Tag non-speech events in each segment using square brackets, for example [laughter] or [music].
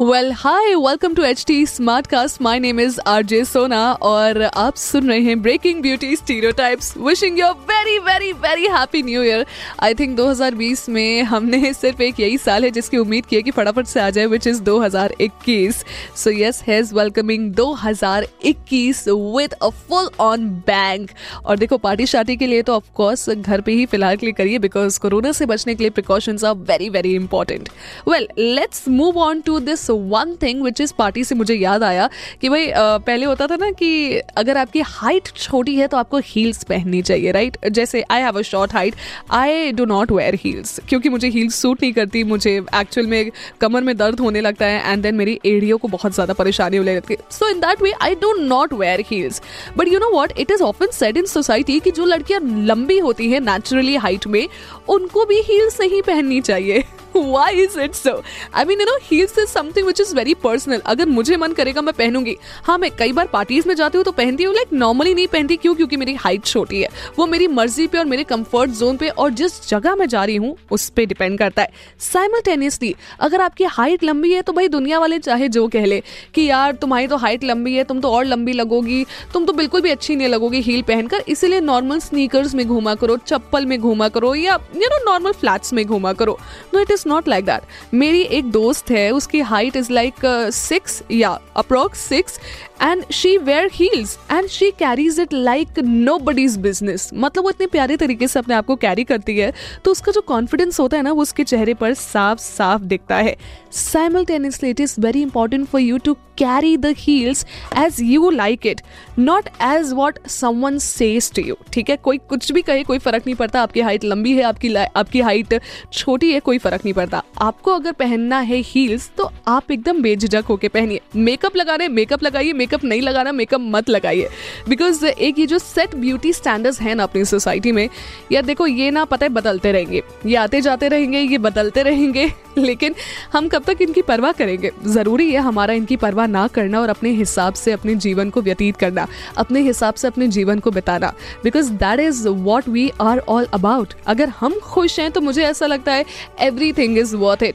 Well hi welcome to H T Smartcast my name is R J Sona और आप सुन रहे हैं breaking beauty stereotypes wishing your very very very happy new year I think 2020 में हमने [laughs] सिर्फ़ एक यही साल है जिसकी उम्मीद की है कि फटाफट से आ जाए which is 2021 so yes has welcoming 2021 with a full on bang और देखो पार्टी शार्टी के लिए तो ऑफकोर्स घर पे ही फ़िलहाल के लिए करिए बिकॉज़ कोरोना से बचने के लिए precautions are very very important well let's move on to this one thing which is party से मुझे याद आया कि भाई पहले होता था ना कि अगर आपकी हाइट छोटी है तो आपको हील्स पहननी चाहिए राइट जैसे I have a short height I do not wear heels क्योंकि मुझे हील्स सूट नहीं करती, मुझे एक्चुअल में कमर में दर्द होने लगता है एंड देन मेरी एड़ियों को बहुत ज़्यादा परेशानी होने लगती है। So in that way I do not wear heels but you know what it is often said in society कि जो लड़कियाँ लंबी होती हैं नेचुरली हाइट में, उनको भी हील्स नहीं पहननी चाहिए। [laughs] why is it so? I mean, you know heels is something which is very personal. अगर मुझे मन करेगा, मैं पहनूँगी। हाँ मैं कई बार पार्टीज़ में जाती हूँ तो पहनती हूँ लाइक नॉर्मली नहीं पहनती। क्यों? क्योंकि मेरी हाइट छोटी है। वो मेरी मर्ज़ी पे और मेरे कंफर्ट जोन पे और जिस जगह मैं जा रही हूँ, उस पर डिपेंड करता है। साइमल्टेनियसली अगर आपकी हाइट लंबी है तो भाई दुनिया वाले चाहे जो कह ले कि यार, तुम्हारी तो हाइट लंबी है, तुम तो और लंबी लगोगी, तुम तो बिल्कुल भी अच्छी नहीं लगोगी हील पहनकर। इसीलिए नॉर्मल स्नीकर्स में घूमा करो, चप्पल में घूमा करो या यू नो नॉर्मल फ्लैट्स में घूमा करो। No it is not like that. मेरी एक दोस्त है, उसकी हाइट इज़ लाइक सिक्स या approx six and she wear heels and she carries it like nobody's business मतलब वो इतने प्यारे तरीके से अपने आप को कैरी करती है तो उसका जो कॉन्फिडेंस होता है ना, वो उसके चेहरे पर साफ़ साफ़ दिखता है। Simultaneously it is very important for you to carry the heels as you like it not as what someone says to you ठीक है? कोई कुछ भी कहे, कोई फ़र्क नहीं पड़ता, आपकी हाइट लंबी है, आपकी आपकी हाइट छोटी है, कोई फ़र्क नहीं पड़ता। आपको अगर पहनना है हील्स तो आप एकदम बेझिझक होके पहनिए। मेकअप लगा रहे मेकअप लगाइए मेकअप नहीं लगाना मेकअप मत लगाइए। बिकॉज़ एक ये जो सेट ब्यूटी स्टैंडर्ड्स हैं ना अपनी सोसाइटी में, या देखो ये ना पता है बदलते रहेंगे। ये आते जाते रहेंगे, ये बदलते रहेंगे। लेकिन हम कब तक इनकी परवाह करेंगे? ज़रूरी है हमारा इनकी परवाह ना करना और अपने हिसाब से अपने जीवन को व्यतीत करना, अपने हिसाब से अपने जीवन को बिताना। Because that is what we are all about अगर हम खुश हैं तो मुझे ऐसा लगता है everything is worth it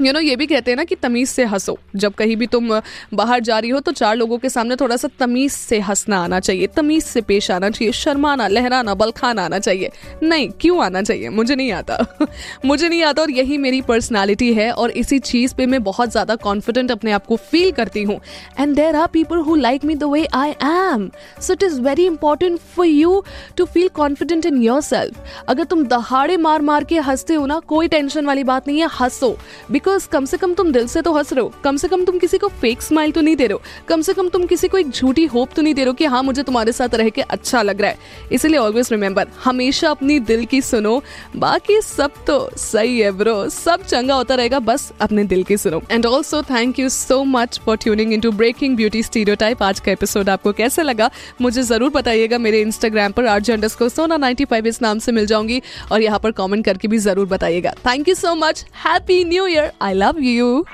you know ये भी कहते हैं ना कि तमीज़ से हंसो। जब कहीं भी तुम बाहर जा रही हो तो चार लोगों के सामने थोड़ा सा तमीज़ से हंसना आना चाहिए। तमीज़ से पेश आना चाहिए। शर्माना, लहराना, बलखाना आना चाहिए। नहीं, क्यों आना चाहिए? मुझे नहीं आता। [laughs] मुझे नहीं आता और यही मेरी पर्सनैलिटी है और इसी चीज़ पे मैं बहुत ज़्यादा कॉन्फिडेंट अपने आप को फील करती हूँ। And there are people who like me the way I am so it is very important for you to feel confident in yourself अगर तुम दहाड़े मार मार के हँसते हो ना, कोई टेंशन वाली बात नहीं है, हंसो। बिकॉज़ बिकॉज़ कम से कम तुम दिल से तो हंस रहे हो। कम से कम तुम किसी को फेक स्माइल तो नहीं दे रहे हो। कम से कम तुम किसी को एक झूठी होप तो नहीं दे रहे हो कि हाँ मुझे तुम्हारे साथ रह के अच्छा लग रहा है। इसलिए ऑलवेज रिमेंबर हमेशा अपनी दिल की सुनो। बाकी सब तो सही है ब्रो सब चंगा होता रहेगा, बस अपने दिल की सुनो। And also thank you so much for tuning in to breaking beauty stereo आज का एपिसोड आपको कैसे लगा, मुझे ज़रूर बताइएगा मेरे इंस्टाग्राम पर आर जेंडस को सोना नाइन्टी फाइव इस नाम से मिल जाऊँगी। और यहाँ पर कॉमेंट करके भी ज़रूर बताइएगा। Thank you so much happy new year I love you.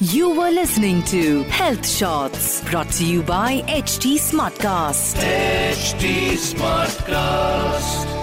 You were listening to Health Shots brought to you by HT Smartcast. HT Smartcast.